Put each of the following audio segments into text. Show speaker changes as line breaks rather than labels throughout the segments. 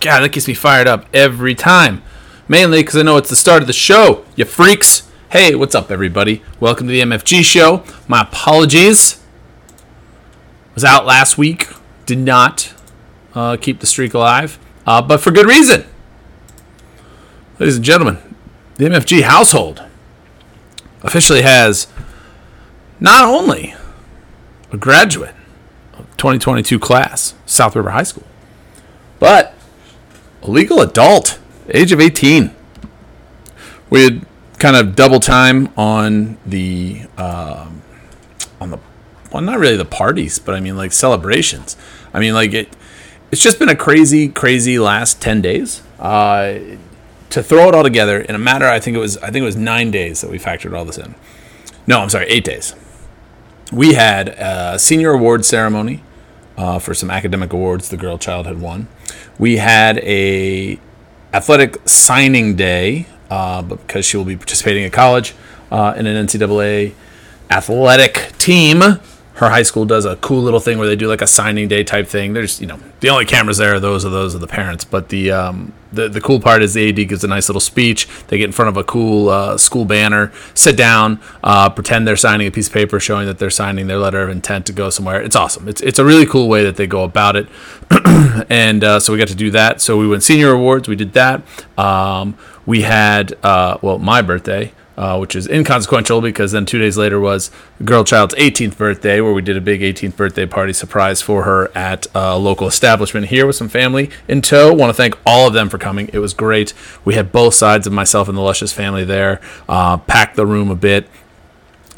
God, that gets me fired up every time. Mainly because I know it's the start of the show, you freaks. Hey, what's up, everybody? Welcome to the MFG show. My apologies. Was out last week. Did not uh, keep the streak alive, uh, but for good reason. Ladies and gentlemen, the MFG household officially has not only a graduate 2022 class, South River High School, but a legal adult, age of 18. We had kind of double time on the um, on the well, not really the parties, but I mean like celebrations. I mean like it. It's just been a crazy, crazy last 10 days. Uh, to throw it all together in a matter, I think it was I think it was nine days that we factored all this in. No, I'm sorry, eight days. We had a senior award ceremony uh, for some academic awards the girl child had won. We had a athletic signing day, uh, because she will be participating at college uh, in an NCAA athletic team. Her high school does a cool little thing where they do like a signing day type thing. There's, you know, the only cameras there are those of those of the parents. But the um, the the cool part is the AD gives a nice little speech. They get in front of a cool uh, school banner, sit down, uh, pretend they're signing a piece of paper showing that they're signing their letter of intent to go somewhere. It's awesome. It's it's a really cool way that they go about it. and uh, so we got to do that. So we went senior awards. We did that. Um, we had uh, well my birthday uh, which is inconsequential because then two days later was girl child's 18th birthday, where we did a big 18th birthday party surprise for her at a local establishment here with some family in tow. Want to thank all of them for coming. It was great. We had both sides of myself and the Luscious family there, uh, packed the room a bit.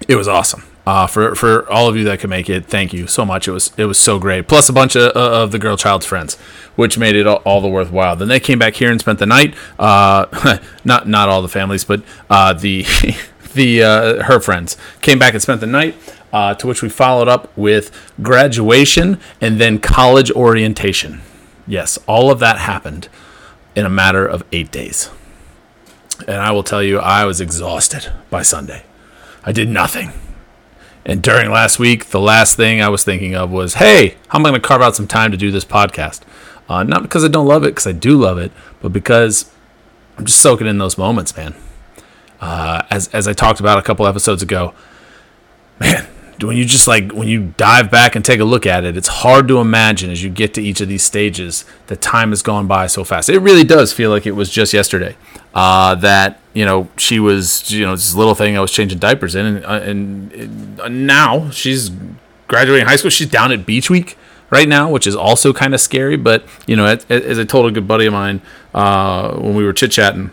It was awesome. Uh, for for all of you that could make it, thank you so much. It was it was so great. Plus a bunch of, of the girl child's friends, which made it all, all, the worthwhile. Then they came back here and spent the night. Uh, not not all the families, but uh, the the uh, her friends came back and spent the night. Uh, to which we followed up with graduation and then college orientation. Yes, all of that happened in a matter of eight days. And I will tell you, I was exhausted by Sunday. I did nothing. And during last week, the last thing I was thinking of was, hey, how am I going to carve out some time to do this podcast? Uh, not because I don't love it, because I do love it, but because I'm just soaking in those moments, man. Uh, as as I talked about a couple episodes ago, man, when you just like when you dive back and take a look at it, it's hard to imagine as you get to each of these stages that time has gone by so fast. It really does feel like it was just yesterday. Uh, that you know she was you know this little thing I was changing diapers in, and, uh, and, and now she's graduating high school. She's down at Beach Week right now, which is also kind of scary. But you know, as, as, I told a good buddy of mine uh, when we were chit chatting,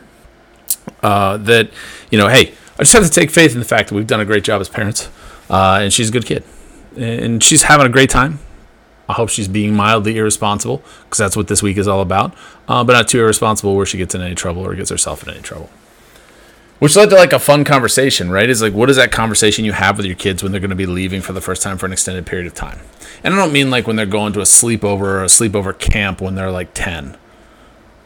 uh, that you know, hey, I just have to take faith in the fact that we've done a great job as parents, uh, and she's a good kid, and she's having a great time. I hope she's being mildly irresponsible because that's what this week is all about, uh, but not too irresponsible where she gets in any trouble or gets herself in any trouble. Which led to like a fun conversation, right? Is like, what is that conversation you have with your kids when they're going to be leaving for the first time for an extended period of time? And I don't mean like when they're going to a sleepover or a sleepover camp when they're like 10,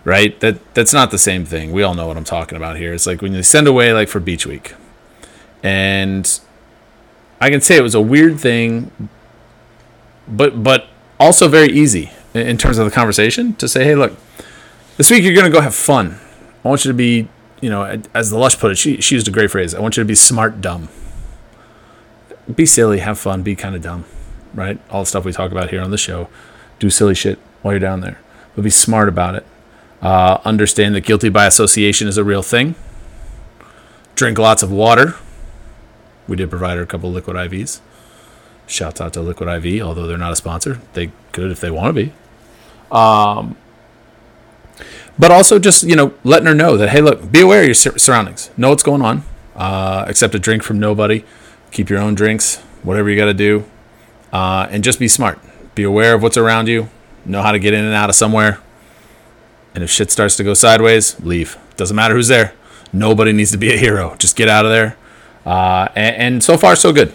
right? That That's not the same thing. We all know what I'm talking about here. It's like when you send away like for beach week. And I can say it was a weird thing, but but also very easy in terms of the conversation to say, hey, look, this week you're going to go have fun. I want you to be, you know, as the Lush put it, she, she used a great phrase. I want you to be smart, dumb. Be silly, have fun, be kind of dumb, right? All the stuff we talk about here on the show. Do silly shit while you're down there, but be smart about it. Uh, understand that guilty by association is a real thing. Drink lots of water. We did provide her a couple liquid IVs. Shouts out to Liquid IV, although they're not a sponsor. They could if they want to be. Um, but also just you know letting her know that hey, look, be aware of your sur- surroundings. Know what's going on. Uh, accept a drink from nobody. Keep your own drinks. Whatever you got to do, uh, and just be smart. Be aware of what's around you. Know how to get in and out of somewhere. And if shit starts to go sideways, leave. Doesn't matter who's there. Nobody needs to be a hero. Just get out of there. Uh, and, and so far, so good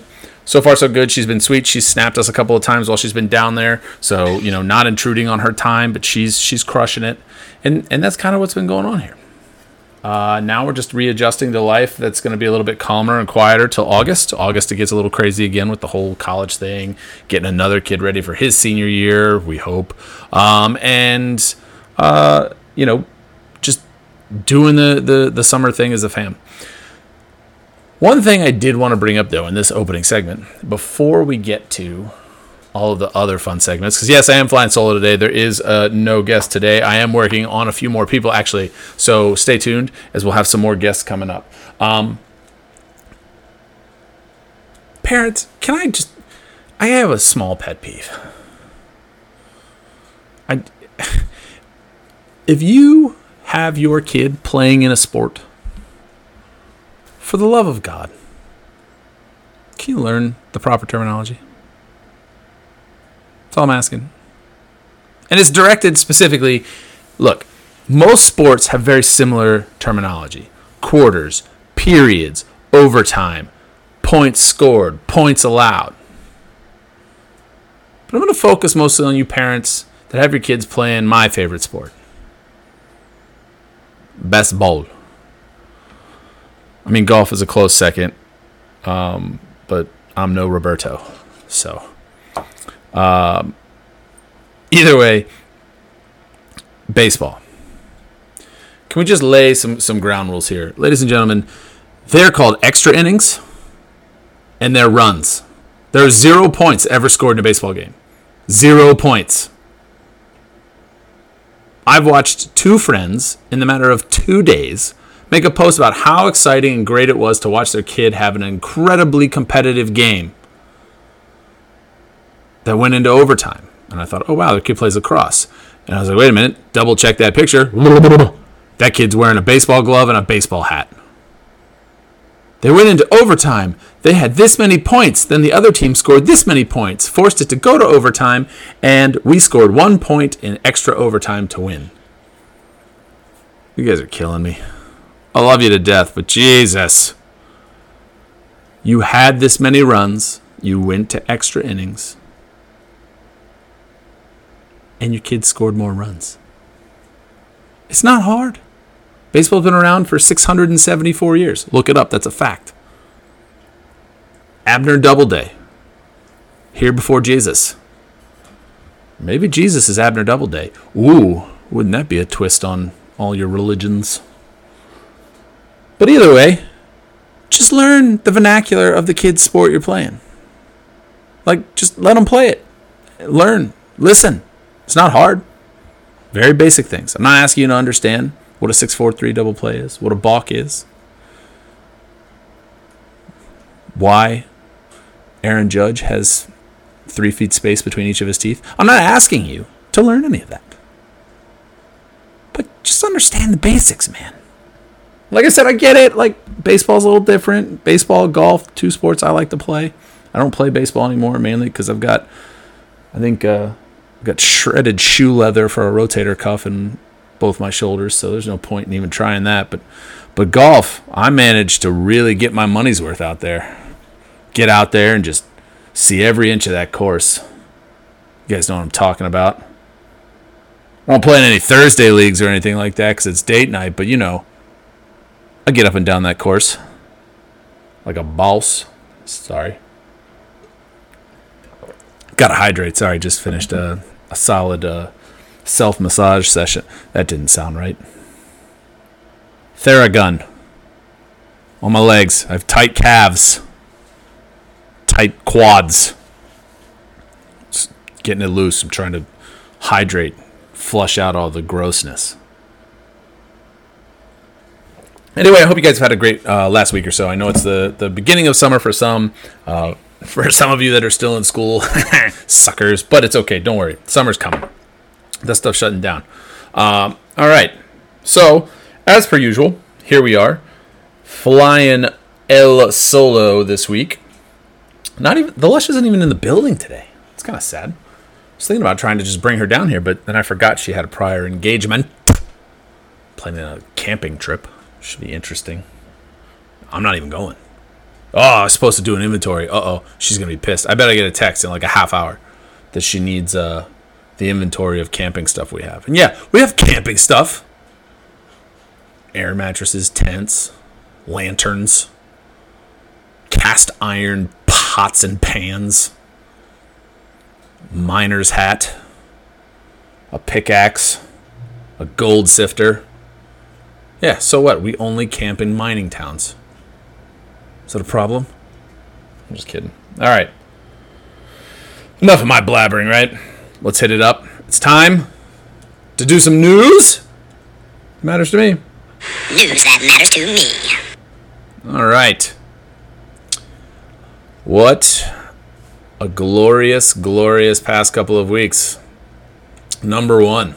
so far so good. She's been sweet. She's snapped us a couple of times while she's been down there. So you know, not intruding on her time, but she's she's crushing it, and and that's kind of what's been going on here. Uh, now we're just readjusting to life that's going to be a little bit calmer and quieter till August. August it gets a little crazy again with the whole college thing, getting another kid ready for his senior year, we hope. Um, and, uh, you know, just doing the, the, the summer thing as a fam. One thing I did want to bring up, though, in this opening segment, before we get to all of the other fun segments, because yes, I am flying solo today. There is uh, no guest today. I am working on a few more people, actually. So stay tuned, as we'll have some more guests coming up. Um, parents, can I just. I have a small pet peeve. I. If you have your kid playing in a sport, for the love of God, can you learn the proper terminology? That's all I'm asking. And it's directed specifically look, most sports have very similar terminology quarters, periods, overtime, points scored, points allowed. But I'm going to focus mostly on you parents that have your kids playing my favorite sport baseball. I mean, golf is a close second, um, but I'm no Roberto. So, um, either way, baseball. Can we just lay some, some ground rules here? Ladies and gentlemen, they're called extra innings and they're runs. There are zero points ever scored in a baseball game. Zero points. I've watched two friends in the matter of two days make a post about how exciting and great it was to watch their kid have an incredibly competitive game that went into overtime. And I thought, oh wow, their kid plays lacrosse. And I was like, wait a minute, double check that picture. That kid's wearing a baseball glove and a baseball hat. They went into overtime. They had this many points. Then the other team scored this many points, forced it to go to overtime, and we scored one point in extra overtime to win. You guys are killing me. I love you to death, but Jesus. You had this many runs. You went to extra innings. And your kids scored more runs. It's not hard. Baseball's been around for 674 years. Look it up, that's a fact. Abner Doubleday, here before Jesus. Maybe Jesus is Abner Doubleday. Ooh, wouldn't that be a twist on all your religions? But either way, just learn the vernacular of the kid's sport you're playing. Like, just let them play it. Learn. Listen. It's not hard. Very basic things. I'm not asking you to understand what a 6-4-3 double play is, what a balk is, why Aaron Judge has three feet space between each of his teeth. I'm not asking you to learn any of that. But just understand the basics, man. Like I said, I get it. Like baseball's a little different. Baseball, golf, two sports I like to play. I don't play baseball anymore mainly because I've got, I think, uh, I've got shredded shoe leather for a rotator cuff and both my shoulders, so there's no point in even trying that. But, but golf, I managed to really get my money's worth out there. Get out there and just see every inch of that course. You guys know what I'm talking about. I won't play in any Thursday leagues or anything like that because it's date night, but you know, I get up and down that course like a boss. Sorry. Gotta hydrate. Sorry, just finished a, a solid uh, self massage session. That didn't sound right. Theragun. On my legs. I have tight calves. Tight quads. Just getting it loose. I'm trying to hydrate, flush out all the grossness. Anyway, I hope you guys have had a great uh, last week or so. I know it's the, the beginning of summer for some. Uh, for some of you that are still in school, suckers, but it's okay. Don't worry. Summer's coming that stuff shutting down. Um, all right. So, as per usual, here we are, flying El Solo this week. Not even the Lush isn't even in the building today. It's kind of sad. I was thinking about trying to just bring her down here, but then I forgot she had a prior engagement. Planning a camping trip. Should be interesting. I'm not even going. Oh, I was supposed to do an inventory. Uh oh, she's gonna be pissed. I bet I get a text in like a half hour that she needs uh the inventory of camping stuff we have. And yeah, we have camping stuff. air mattresses, tents, lanterns, cast iron pots and pans, miner's hat, a pickaxe, a gold sifter. Yeah, so what? We only camp in mining towns. Is that a problem? I'm just kidding. All right. Enough of my blabbering, right? Let's hit it up. It's time to do some news. Matters to me.
News that matters to me.
All right. What a glorious, glorious past couple of weeks. Number one,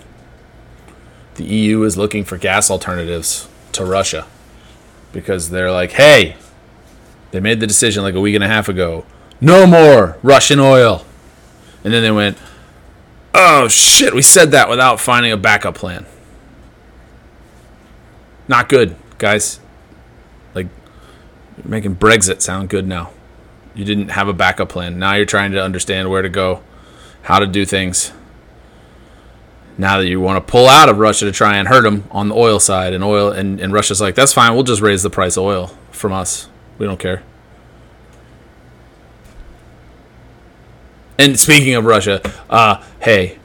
the EU is looking for gas alternatives to Russia because they're like, hey, they made the decision like a week and a half ago no more Russian oil. And then they went, oh shit, we said that without finding a backup plan. Not good, guys. Like, you're making Brexit sound good now. You didn't have a backup plan. Now you're trying to understand where to go, how to do things. Now that you want to pull out of Russia to try and hurt them on the oil side, and oil and, and Russia's like, that's fine. We'll just raise the price of oil from us. We don't care. And speaking of Russia, uh, hey,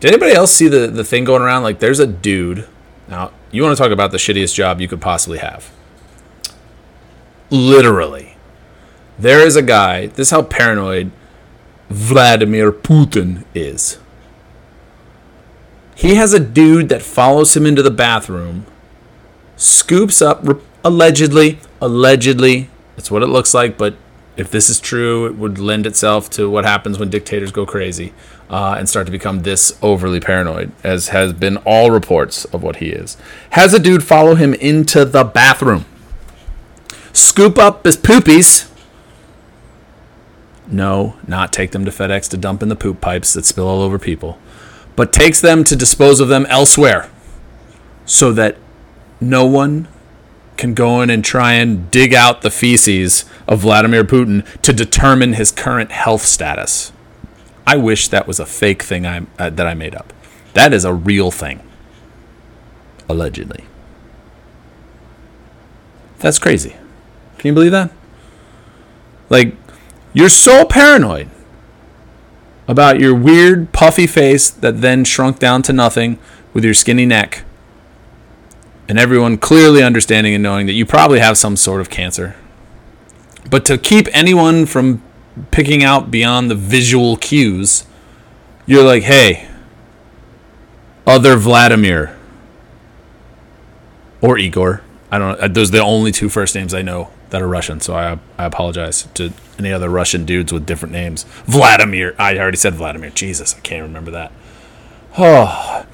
did anybody else see the, the thing going around? Like, there's a dude. Now, you want to talk about the shittiest job you could possibly have. Literally. There is a guy, this is how paranoid Vladimir Putin is. He has a dude that follows him into the bathroom, scoops up, allegedly, allegedly, that's what it looks like, but if this is true, it would lend itself to what happens when dictators go crazy uh, and start to become this overly paranoid, as has been all reports of what he is. Has a dude follow him into the bathroom, scoop up his poopies. No, not take them to FedEx to dump in the poop pipes that spill all over people, but takes them to dispose of them elsewhere so that no one can go in and try and dig out the feces of Vladimir Putin to determine his current health status. I wish that was a fake thing I, uh, that I made up. That is a real thing. Allegedly. That's crazy. Can you believe that? Like, you're so paranoid about your weird, puffy face that then shrunk down to nothing with your skinny neck and everyone clearly understanding and knowing that you probably have some sort of cancer. But to keep anyone from picking out beyond the visual cues, you're like, hey, other Vladimir or Igor. I don't know. Those are the only two first names I know that are Russian, so I, I apologize to any other Russian dudes with different names. Vladimir. I already said Vladimir. Jesus, I can't remember that. Oh,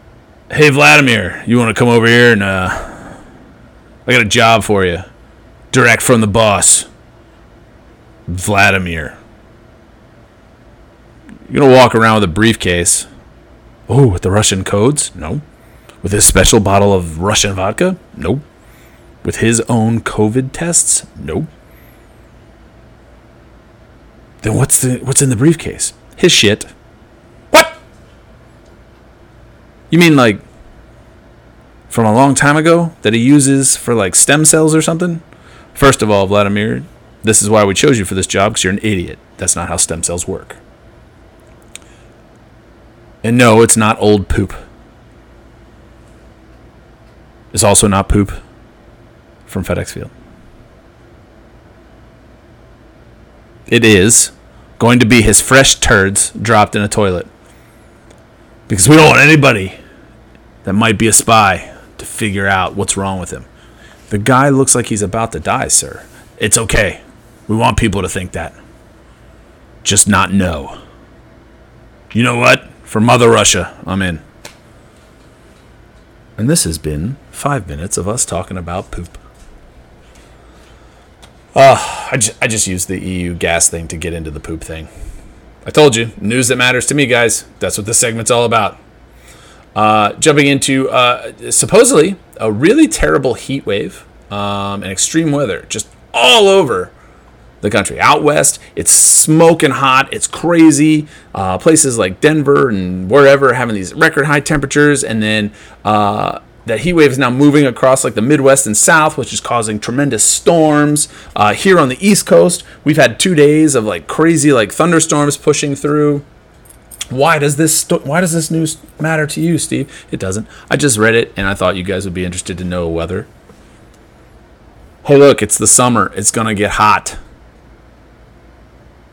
hey Vladimir, you want to come over here and uh, I got a job for you, direct from the boss, Vladimir. You're gonna walk around with a briefcase. Oh, with the Russian codes? No. With this special bottle of Russian vodka? Nope. With his own COVID tests? Nope. Then what's the what's in the briefcase? His shit. What? You mean like from a long time ago that he uses for like stem cells or something? First of all, Vladimir, this is why we chose you for this job because you're an idiot. That's not how stem cells work. And no, it's not old poop. It's also not poop from FedEx Field. It is going to be his fresh turds dropped in a toilet. Because we don't want anybody that might be a spy to figure out what's wrong with him. The guy looks like he's about to die, sir. It's okay. We want people to think that. Just not know. You know what? For Mother Russia, I'm in. And this has been five minutes of us talking about poop. Uh, I, just, I just used the EU gas thing to get into the poop thing. I told you, news that matters to me, guys. That's what this segment's all about. Uh, jumping into uh, supposedly a really terrible heat wave um, and extreme weather just all over the country. Out west, it's smoking hot. It's crazy. Uh, places like Denver and wherever having these record high temperatures, and then uh, that heat wave is now moving across like the Midwest and South, which is causing tremendous storms. Uh, here on the East Coast, we've had two days of like crazy like thunderstorms pushing through. Why does this sto- why does this news matter to you, Steve? It doesn't. I just read it and I thought you guys would be interested to know weather. Hey, look, it's the summer. It's gonna get hot.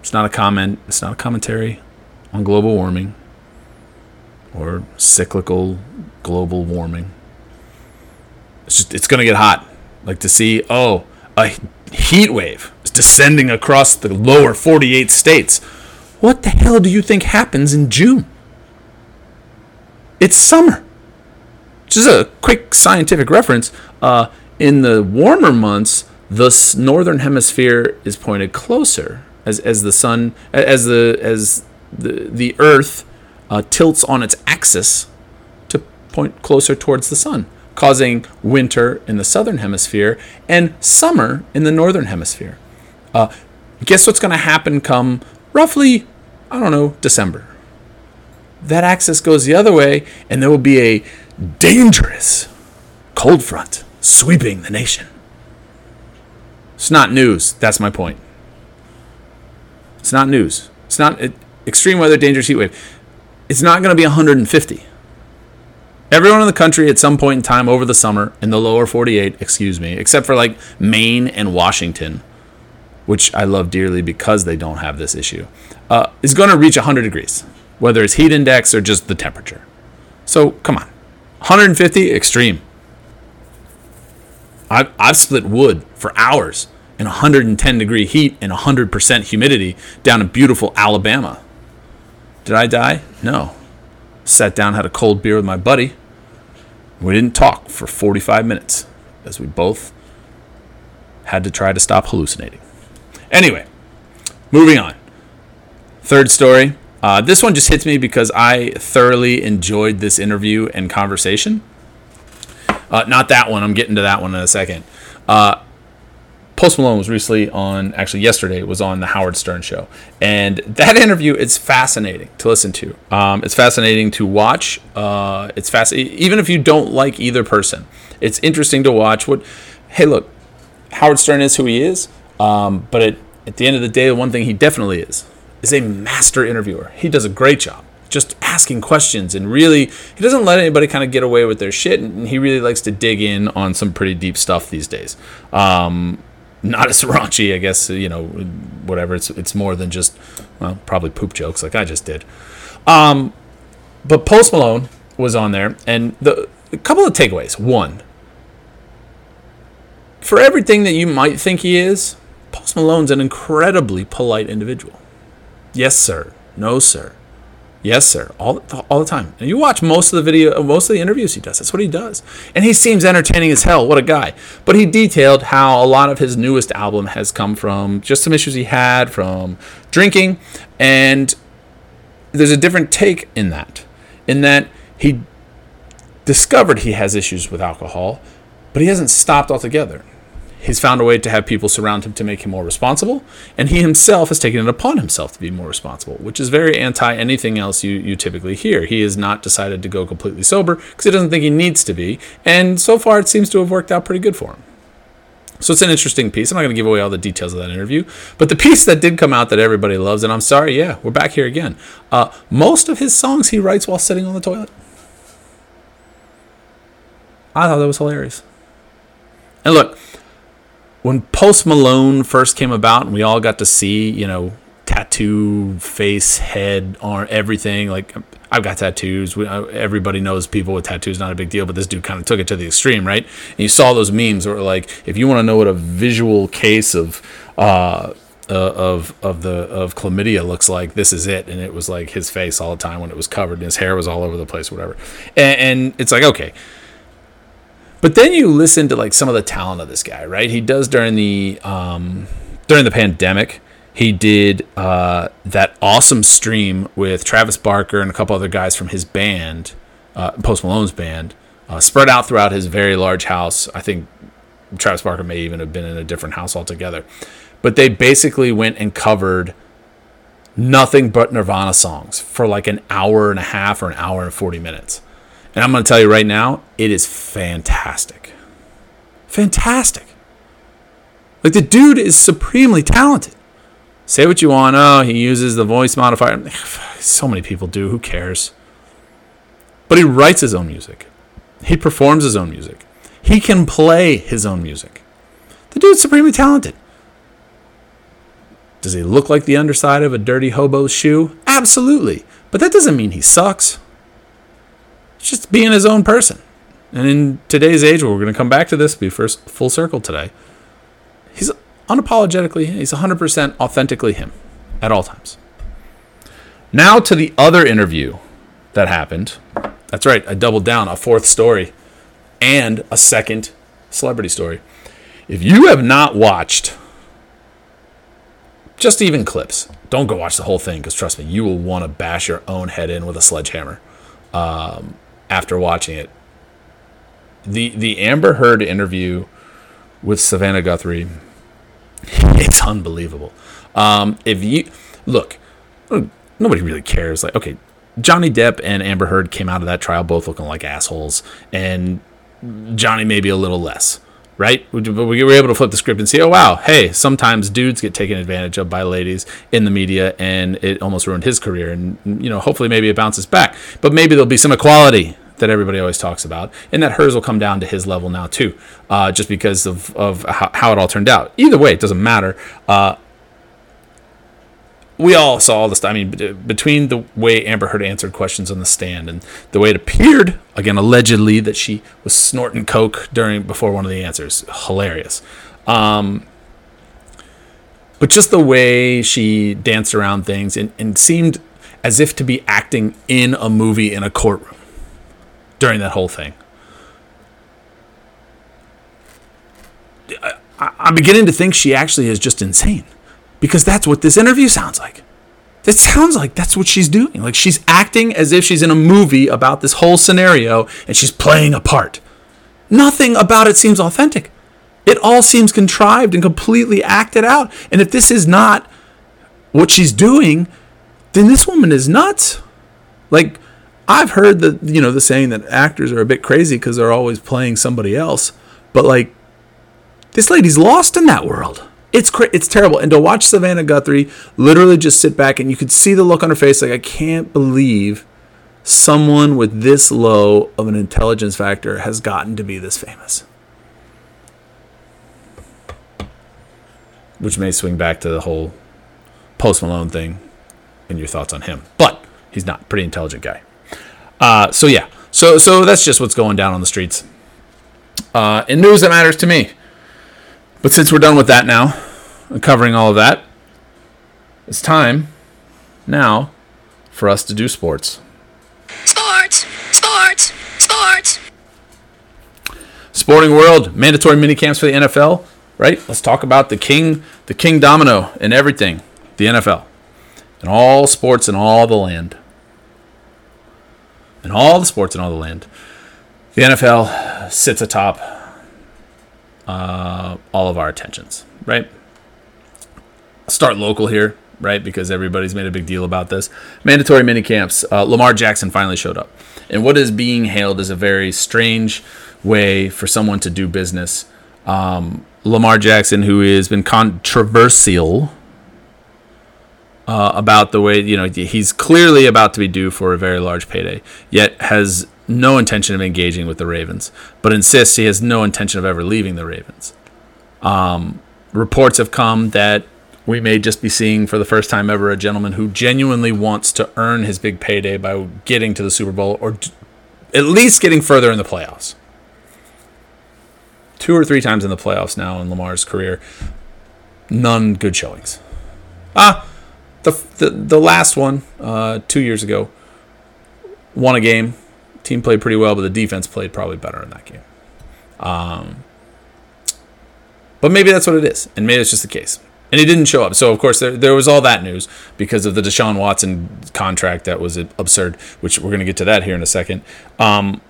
It's not a comment. It's not a commentary on global warming or cyclical global warming. It's just it's gonna get hot. Like to see oh a heat wave is descending across the lower 48 states. What the hell do you think happens in June? It's summer. Just a quick scientific reference. Uh, in the warmer months, the northern hemisphere is pointed closer as, as the sun as the as the the Earth uh, tilts on its axis to point closer towards the sun, causing winter in the southern hemisphere and summer in the northern hemisphere. Uh, guess what's going to happen come roughly, I don't know, December? That axis goes the other way, and there will be a dangerous cold front sweeping the nation. It's not news. That's my point. It's not news. It's not it, extreme weather, dangerous heat wave. It's not going to be 150. Everyone in the country at some point in time over the summer in the lower 48, excuse me, except for like Maine and Washington, which I love dearly because they don't have this issue, uh, is going to reach 100 degrees, whether it's heat index or just the temperature. So come on, 150 extreme. I've, I've split wood for hours in 110 degree heat and 100% humidity down in beautiful Alabama. Did I die? No. Sat down, had a cold beer with my buddy. We didn't talk for 45 minutes as we both had to try to stop hallucinating. Anyway, moving on. Third story. Uh, this one just hits me because I thoroughly enjoyed this interview and conversation. Uh, not that one. I'm getting to that one in a second. Uh, Post Malone was recently on, actually yesterday, was on the Howard Stern show, and that interview is fascinating to listen to. Um, it's fascinating to watch. Uh, it's fast, even if you don't like either person. It's interesting to watch. What? Hey, look, Howard Stern is who he is, um, but at, at the end of the day, the one thing he definitely is is a master interviewer. He does a great job just asking questions and really he doesn't let anybody kind of get away with their shit and he really likes to dig in on some pretty deep stuff these days um, not as raunchy i guess you know whatever. It's it's more than just well probably poop jokes like i just did. Um, but post malone was on there and the a couple of takeaways. One for everything that you might think he is post malone's an incredibly polite individual. Yes sir. No sir Yes, sir. All, all the time. And you watch most of the video, most of the interviews he does. That's what he does. And he seems entertaining as hell. What a guy. But he detailed how a lot of his newest album has come from just some issues he had from drinking. And there's a different take in that. In that he discovered he has issues with alcohol, but he hasn't stopped altogether. He's found a way to have people surround him to make him more responsible, and he himself has taken it upon himself to be more responsible, which is very anti anything else you, you typically hear. He has not decided to go completely sober because he doesn't think he needs to be, and so far it seems to have worked out pretty good for him. So it's an interesting piece. I'm not going to give away all the details of that interview, but the piece that did come out that everybody loves, and I'm sorry, yeah, we're back here again. Uh, most of his songs he writes while sitting on the toilet. I thought that was hilarious. And look, when Post Malone first came about and we all got to see, you know, tattoo, face, head, arm, everything. Like I've got tattoos. We, uh, everybody knows people with tattoos, not a big deal. But this dude kind of took it to the extreme, right? And you saw those memes where like, if you want to know what a visual case of uh, uh, of of the of chlamydia looks like, this is it. And it was like his face all the time when it was covered, and his hair was all over the place, whatever. And, and it's like okay. But then you listen to like some of the talent of this guy, right? He does during the um, during the pandemic. He did uh, that awesome stream with Travis Barker and a couple other guys from his band, uh, Post Malone's band, uh, spread out throughout his very large house. I think Travis Barker may even have been in a different house altogether. But they basically went and covered nothing but Nirvana songs for like an hour and a half or an hour and 40 minutes And I'm going to tell you right now, it is fantastic. Fantastic. Like the dude is supremely talented. Say what you want. Oh, he uses the voice modifier. So many people do. Who cares? But he writes his own music. He performs his own music. He can play his own music. The dude's supremely talented. Does he look like the underside of a dirty hobo's shoe? Absolutely. But that doesn't mean he sucks. Just being his own person. And in today's age, we're going to come back to this, be first full circle today. He's unapologetically, he's 100% authentically him at all times. Now to the other interview that happened. That's right, I doubled down a fourth story and a second celebrity story. If you have not watched just even clips, don't go watch the whole thing because trust me, you will want to bash your own head in with a sledgehammer um, after watching it. The the Amber Heard interview with Savannah Guthrie, it's unbelievable. Um, if you look, nobody really cares. Like, okay, Johnny Depp and Amber Heard came out of that trial both looking like assholes, and Johnny maybe a little less, right? We were able to flip the script and see, oh wow, hey, sometimes dudes get taken advantage of by ladies in the media, and it almost ruined his career. And you know, hopefully, maybe it bounces back, but maybe there'll be some equality that everybody always talks about, and that hers will come down to his level now too, uh, just because of of how, how, it all turned out. Either way, it doesn't matter. Uh, we all saw all this. I mean, between the way Amber Heard answered questions on the stand and the way it appeared, again, allegedly that she was snorting coke during before one of the answers, hilarious. Um, but just the way she danced around things and, and seemed as if to be acting in a movie in a courtroom during that whole thing. I, I'm beginning to think she actually is just insane because that's what this interview sounds like. It sounds like that's what she's doing. Like she's acting as if she's in a movie about this whole scenario and she's playing a part. Nothing about it seems authentic. It all seems contrived and completely acted out. And if this is not what she's doing, then this woman is nuts. Like I've heard the you know the saying that actors are a bit crazy because they're always playing somebody else, but like this lady's lost in that world. It's it's terrible. And to watch Savannah Guthrie literally just sit back and you could see the look on her face like I can't believe someone with this low of an intelligence factor has gotten to be this famous. Which may swing back to the whole Post Malone thing and your thoughts on him. But he's not a pretty intelligent guy. Uh, so yeah, so so that's just what's going down on the streets. Uh, in news that matters to me, but since we're done with that now, covering all of that, it's time now for us to do sports.
Sports, sports, sports.
Sporting world, mandatory mini camps for the NFL, right? Let's talk about the king, the king domino and everything, the NFL. And all sports in all the land. And all the sports in all the land. The NFL sits atop uh, all of our attentions, right? start local here, right? Because everybody's made a big deal about this. Mandatory mini camps. Uh, Lamar Jackson finally showed up. And what is being hailed as a very strange way for someone to do business. Um, Lamar Jackson, who has been controversial uh, about the way, you know, he's clearly about to be due for a very large payday, yet has no intention of engaging with the Ravens, but insists he has no intention of ever leaving the Ravens. Um, reports have come that we may just be seeing for the first time ever a gentleman who genuinely wants to earn his big payday by getting to the Super Bowl or at least getting further in the playoffs. Two or three times in the playoffs now in Lamar's career, none good showings. Ah, the the, the last one uh, two years ago, won a game, Team played pretty well, but the defense played probably better in that game. Um, but maybe that's what it is, and maybe it's just the case. And he didn't show up. So, of course, there, there was all that news because of the Deshaun Watson contract that was absurd, which we're going to get to that here in a second. Um,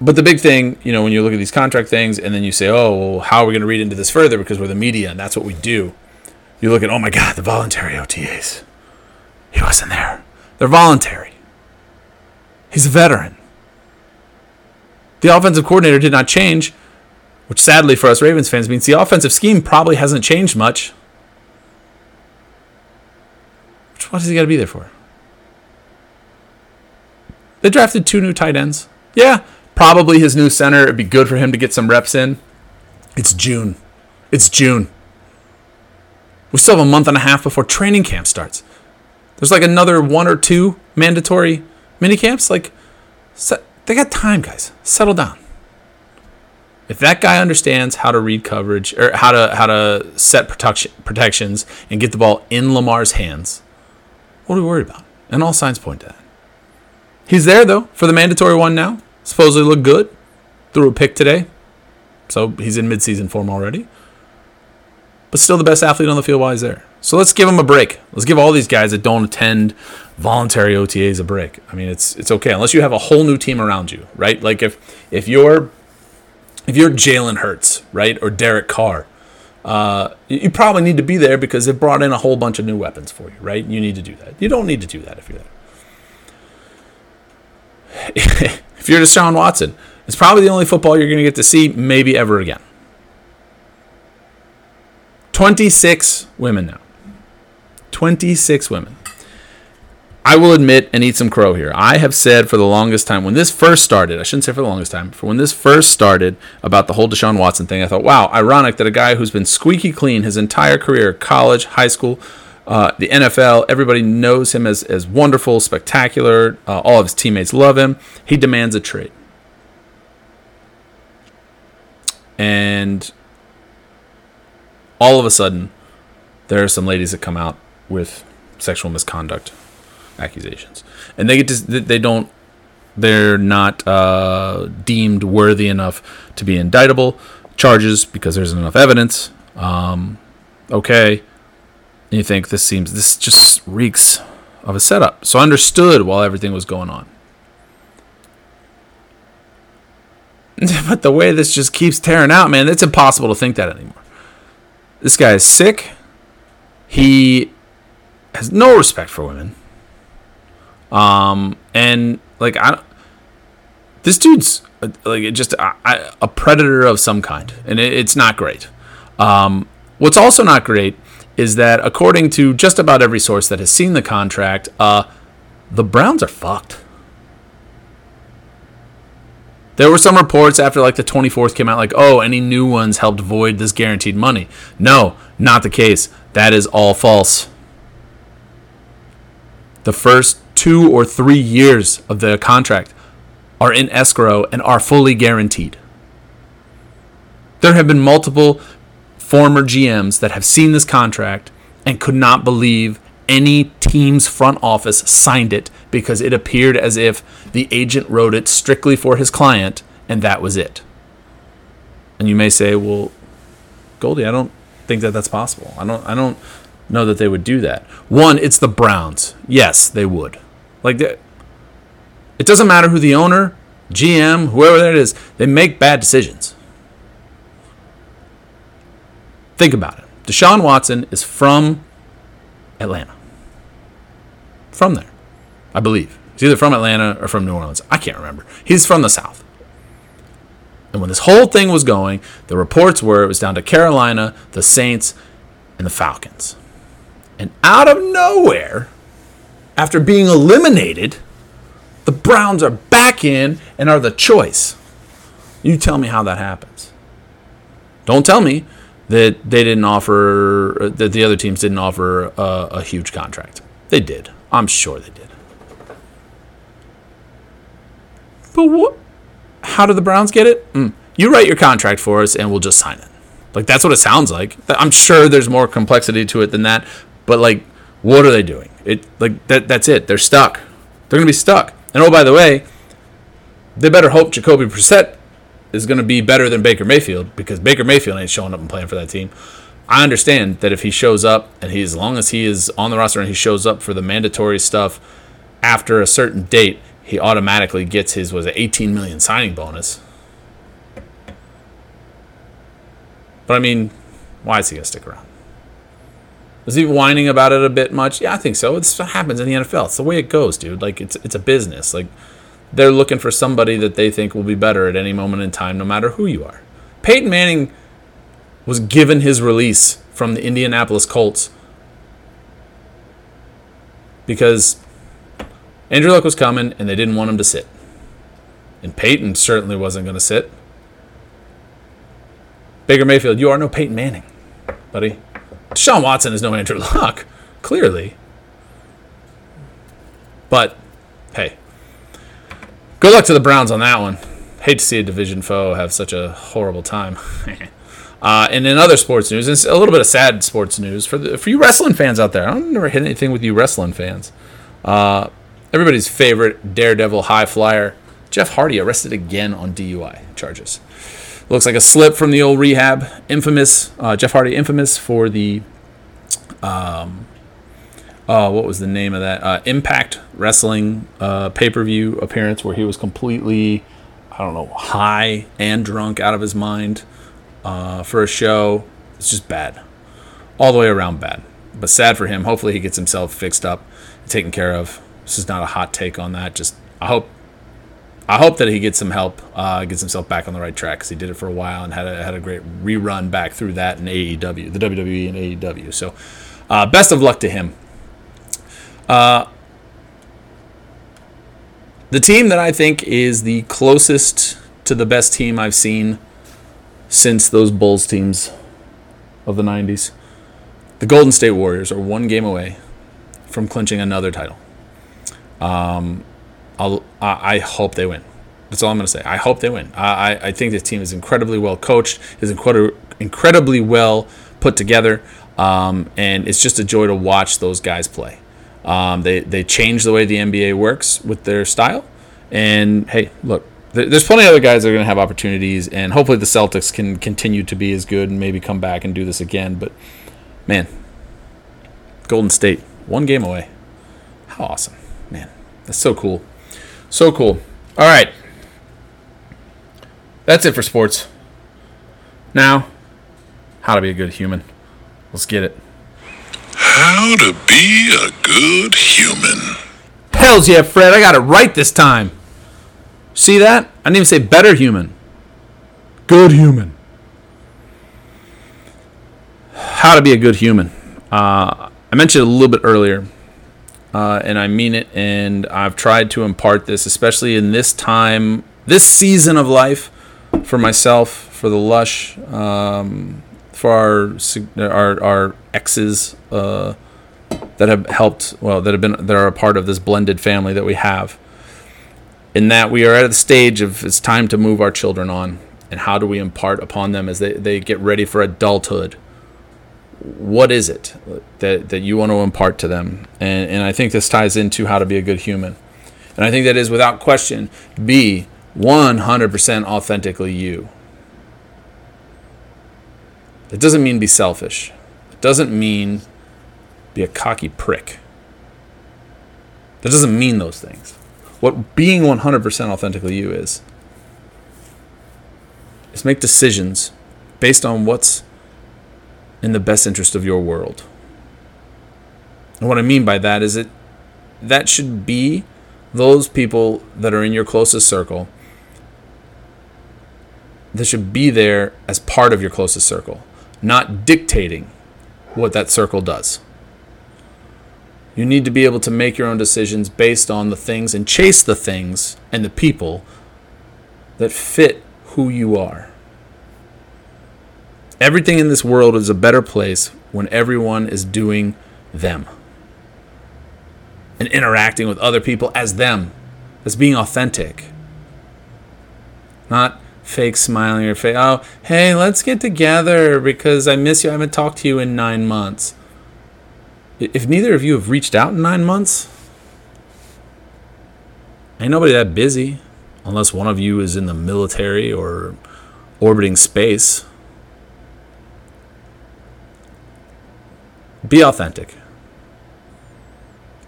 but the big thing, you know, when you look at these contract things and then you say, oh, well, how are we going to read into this further because we're the media and that's what we do. You look at, oh my God, the voluntary OTAs. He wasn't there. They're voluntary. He's a veteran. The offensive coordinator did not change, which sadly for us Ravens fans means the offensive scheme probably hasn't changed much. What does he got to be there for? They drafted two new tight ends. Yeah, probably his new center. It'd be good for him to get some reps in. It's June. It's June. We still have a month and a half before training camp starts. There's like another one or two mandatory mini camps. Like, they got time, guys. Settle down. If that guy understands how to read coverage or how to how to set protection, protections and get the ball in Lamar's hands, what are we worried about? And all signs point to that. He's there though for the mandatory one now. Supposedly looked good. Threw a pick today. So he's in midseason form already. But still the best athlete on the field while he's there. So let's give them a break. Let's give all these guys that don't attend voluntary OTAs a break. I mean, it's it's okay unless you have a whole new team around you, right? Like if if you're if you're Jalen Hurts, right, or Derek Carr, uh, you probably need to be there because they brought in a whole bunch of new weapons for you, right? You need to do that. You don't need to do that if you're there. if you're Deshaun Watson, it's probably the only football you're going to get to see maybe ever again. 26 women now. 26 women. I will admit and eat some crow here. I have said for the longest time, when this first started, I shouldn't say for the longest time, for when this first started about the whole Deshaun Watson thing, I thought, wow, ironic that a guy who's been squeaky clean his entire career, college, high school, uh, the NFL, everybody knows him as, as wonderful, spectacular. Uh, all of his teammates love him. He demands a trade. And all of a sudden, there are some ladies that come out with sexual misconduct accusations, and they get to, they don't they're not uh, deemed worthy enough to be indictable charges because there's not enough evidence. Um, okay, and you think this seems this just reeks of a setup. So I understood while everything was going on. But the way this just keeps tearing out, man, it's impossible to think that anymore. This guy is sick. He has no respect for women. Um, and like I, this dude's like just a, a predator of some kind, and it, it's not great. Um, what's also not great is that according to just about every source that has seen the contract, uh, the Browns are fucked. There were some reports after like the 24th came out, like, oh, any new ones helped void this guaranteed money. No, not the case. That is all false. The first two or three years of the contract are in escrow and are fully guaranteed. There have been multiple former GMs that have seen this contract and could not believe any team's front office signed it because it appeared as if the agent wrote it strictly for his client and that was it. And you may say, "Well, Goldie, I don't think that that's possible. I don't I don't know that they would do that. One, it's the Browns. Yes, they would. Like it doesn't matter who the owner, GM, whoever that is, they make bad decisions. Think about it. Deshaun Watson is from Atlanta. From there, I believe. He's either from Atlanta or from New Orleans. I can't remember. He's from the South. And when this whole thing was going, the reports were it was down to Carolina, the Saints, and the Falcons. And out of nowhere, after being eliminated, the Browns are back in and are the choice. You tell me how that happens. Don't tell me that they didn't offer, that the other teams didn't offer a, a huge contract. They did. I'm sure they did. But what? How do the Browns get it? Mm. You write your contract for us and we'll just sign it. Like that's what it sounds like. I'm sure there's more complexity to it than that, but like what are they doing? It like that that's it. They're stuck. They're to be stuck. And oh by the way, they better hope Jacoby Brissett is to be better than Baker Mayfield because Baker Mayfield ain't showing up and playing for that team. I understand that if he shows up and he as long as he is on the roster and he shows up for the mandatory stuff after a certain date, he automatically gets his was it 18 million signing bonus. But I mean, why is he gonna stick around? Is he whining about it a bit much? Yeah, I think so. It's what happens in the NFL. It's the way it goes, dude. Like it's it's a business. Like they're looking for somebody that they think will be better at any moment in time, no matter who you are. Peyton Manning was given his release from the Indianapolis Colts because Andrew Luck was coming and they didn't want him to sit. And Peyton certainly wasn't going to sit. Baker Mayfield, you are no Peyton Manning, buddy. Sean Watson is no Andrew Luck, clearly. But hey, good luck to the Browns on that one. Hate to see a division foe have such a horrible time. uh, and in other sports news, it's a little bit of sad sports news for the, for you wrestling fans out there. I don't never hit anything with you wrestling fans. Uh, everybody's favorite Daredevil high flyer, Jeff Hardy, arrested again on DUI charges. Looks like a slip from the old rehab. Infamous, uh, Jeff Hardy, infamous for the, um, uh, what was the name of that? Uh, Impact Wrestling uh, pay per view appearance where he was completely, I don't know, high and drunk out of his mind uh, for a show. It's just bad. All the way around bad. But sad for him. Hopefully he gets himself fixed up, taken care of. This is not a hot take on that. Just, I hope I hope that he gets some help, uh, gets himself back on the right track because he did it for a while and had a, had a great rerun back through that in AEW, the WWE and AEW. So, uh, best of luck to him. Uh, the team that I think is the closest to the best team I've seen since those Bulls teams of the 90s, the Golden State Warriors are one game away from clinching another title. Um, I'll, I hope they win. That's all I'm going to say. I hope they win. I, I think this team is incredibly well coached, is incredibly well put together, um, and it's just a joy to watch those guys play. Um, they they change the way the NBA works with their style, and hey, look, there's plenty of other guys that are going to have opportunities, and hopefully the Celtics can continue to be as good and maybe come back and do this again. But man, Golden State, one game away. How awesome, man! That's so cool. So cool. All right. That's it for sports. Now, how to be a good human. Let's get it.
How to be a good human.
Hells yeah, Fred. I got it right this time. See that? I didn't even say better human. Good human. How to be a good human. Uh, I mentioned it a little bit earlier uh, and I mean it. And I've tried to impart this, especially in this time, this season of life, for myself, for the Lush, um, for our our our exes uh, that have helped, well, that have been that are a part of this blended family that we have. In that we are at the stage of it's time to move our children on, and how do we impart upon them as they, they get ready for adulthood? What is it that, that you want to impart to them? And, and I think this ties into how to be a good human. And I think that is without question, be 100% authentically you. It doesn't mean be selfish. It doesn't mean be a cocky prick. That doesn't mean those things. What being 100% authentically you is, is make decisions based on what's in the best interest of your world. And what I mean by that is that that should be those people that are in your closest circle that should be there as part of your closest circle, not dictating what that circle does. You need to be able to make your own decisions based on the things and chase the things and the people that fit who you are. Everything in this world is a better place when everyone is doing them and interacting with other people as them, as being authentic. Not fake smiling or fake, oh, hey, let's get together because I miss you. I haven't talked to you in nine months. If neither of you have reached out in nine months, ain't nobody that busy unless one of you is in the military or orbiting space. Be authentic.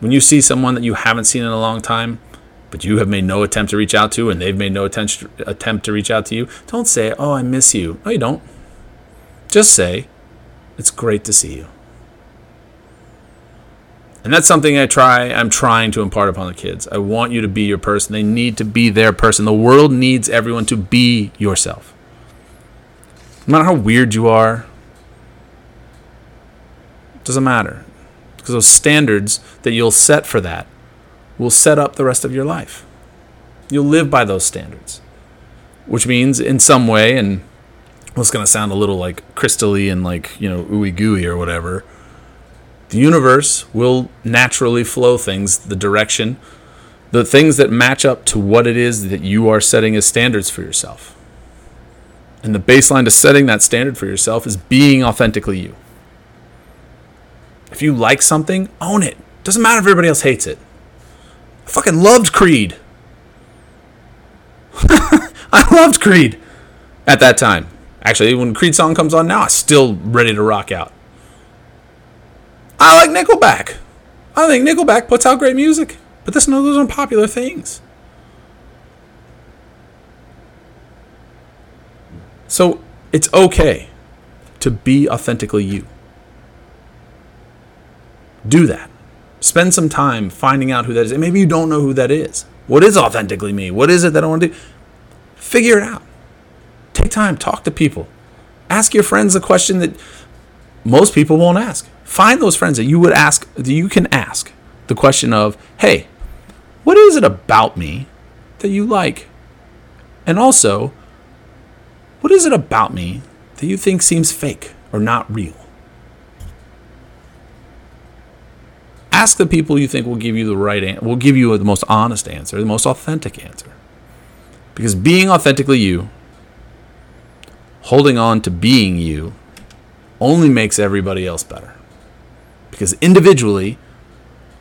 When you see someone that you haven't seen in a long time, but you have made no attempt to reach out to, and they've made no attempt to reach out to you, don't say, "Oh, I miss you." No, you don't. Just say, "It's great to see you." And that's something I try I'm trying to impart upon the kids. I want you to be your person. They need to be their person. The world needs everyone to be yourself. No matter how weird you are, doesn't matter. Because those standards that you'll set for that will set up the rest of your life. You'll live by those standards. Which means in some way, and it's gonna sound a little like crystally and like, you know, ooey gooey or whatever the universe will naturally flow things the direction, the things that match up to what it is that you are setting as standards for yourself. And the baseline to setting that standard for yourself is being authentically you. If you like something, own it. Doesn't matter if everybody else hates it. I fucking loved Creed. I loved Creed at that time. Actually, when Creed song comes on now, I'm still ready to rock out. I like Nickelback. I think Nickelback puts out great music, but that's this of those unpopular things. So it's okay to be authentically you. Do that. Spend some time finding out who that is. And maybe you don't know who that is. What is authentically me? What is it that I want to do? Figure it out. Take time, talk to people. Ask your friends a question that most people won't ask. Find those friends that you would ask, that you can ask the question of, hey, what is it about me that you like? And also, what is it about me that you think seems fake or not real? Ask the people you think will give you the right answer, will give you the most honest answer, the most authentic answer. Because being authentically you, holding on to being you, only makes everybody else better. Because individually,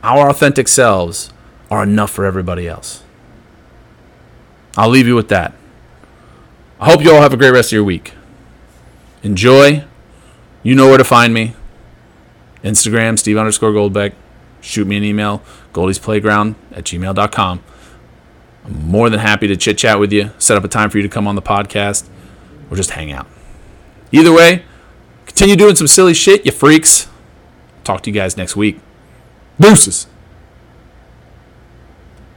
our authentic selves are enough for everybody else. I'll leave you with that. I hope you all have a great rest of your week. Enjoy. You know where to find me. Instagram, Steve underscore Goldbeck. Shoot me an email, goldiesplayground at gmail.com. I'm more than happy to chit chat with you, set up a time for you to come on the podcast, or just hang out. Either way, continue doing some silly shit, you freaks. Talk to you guys next week. Deuces.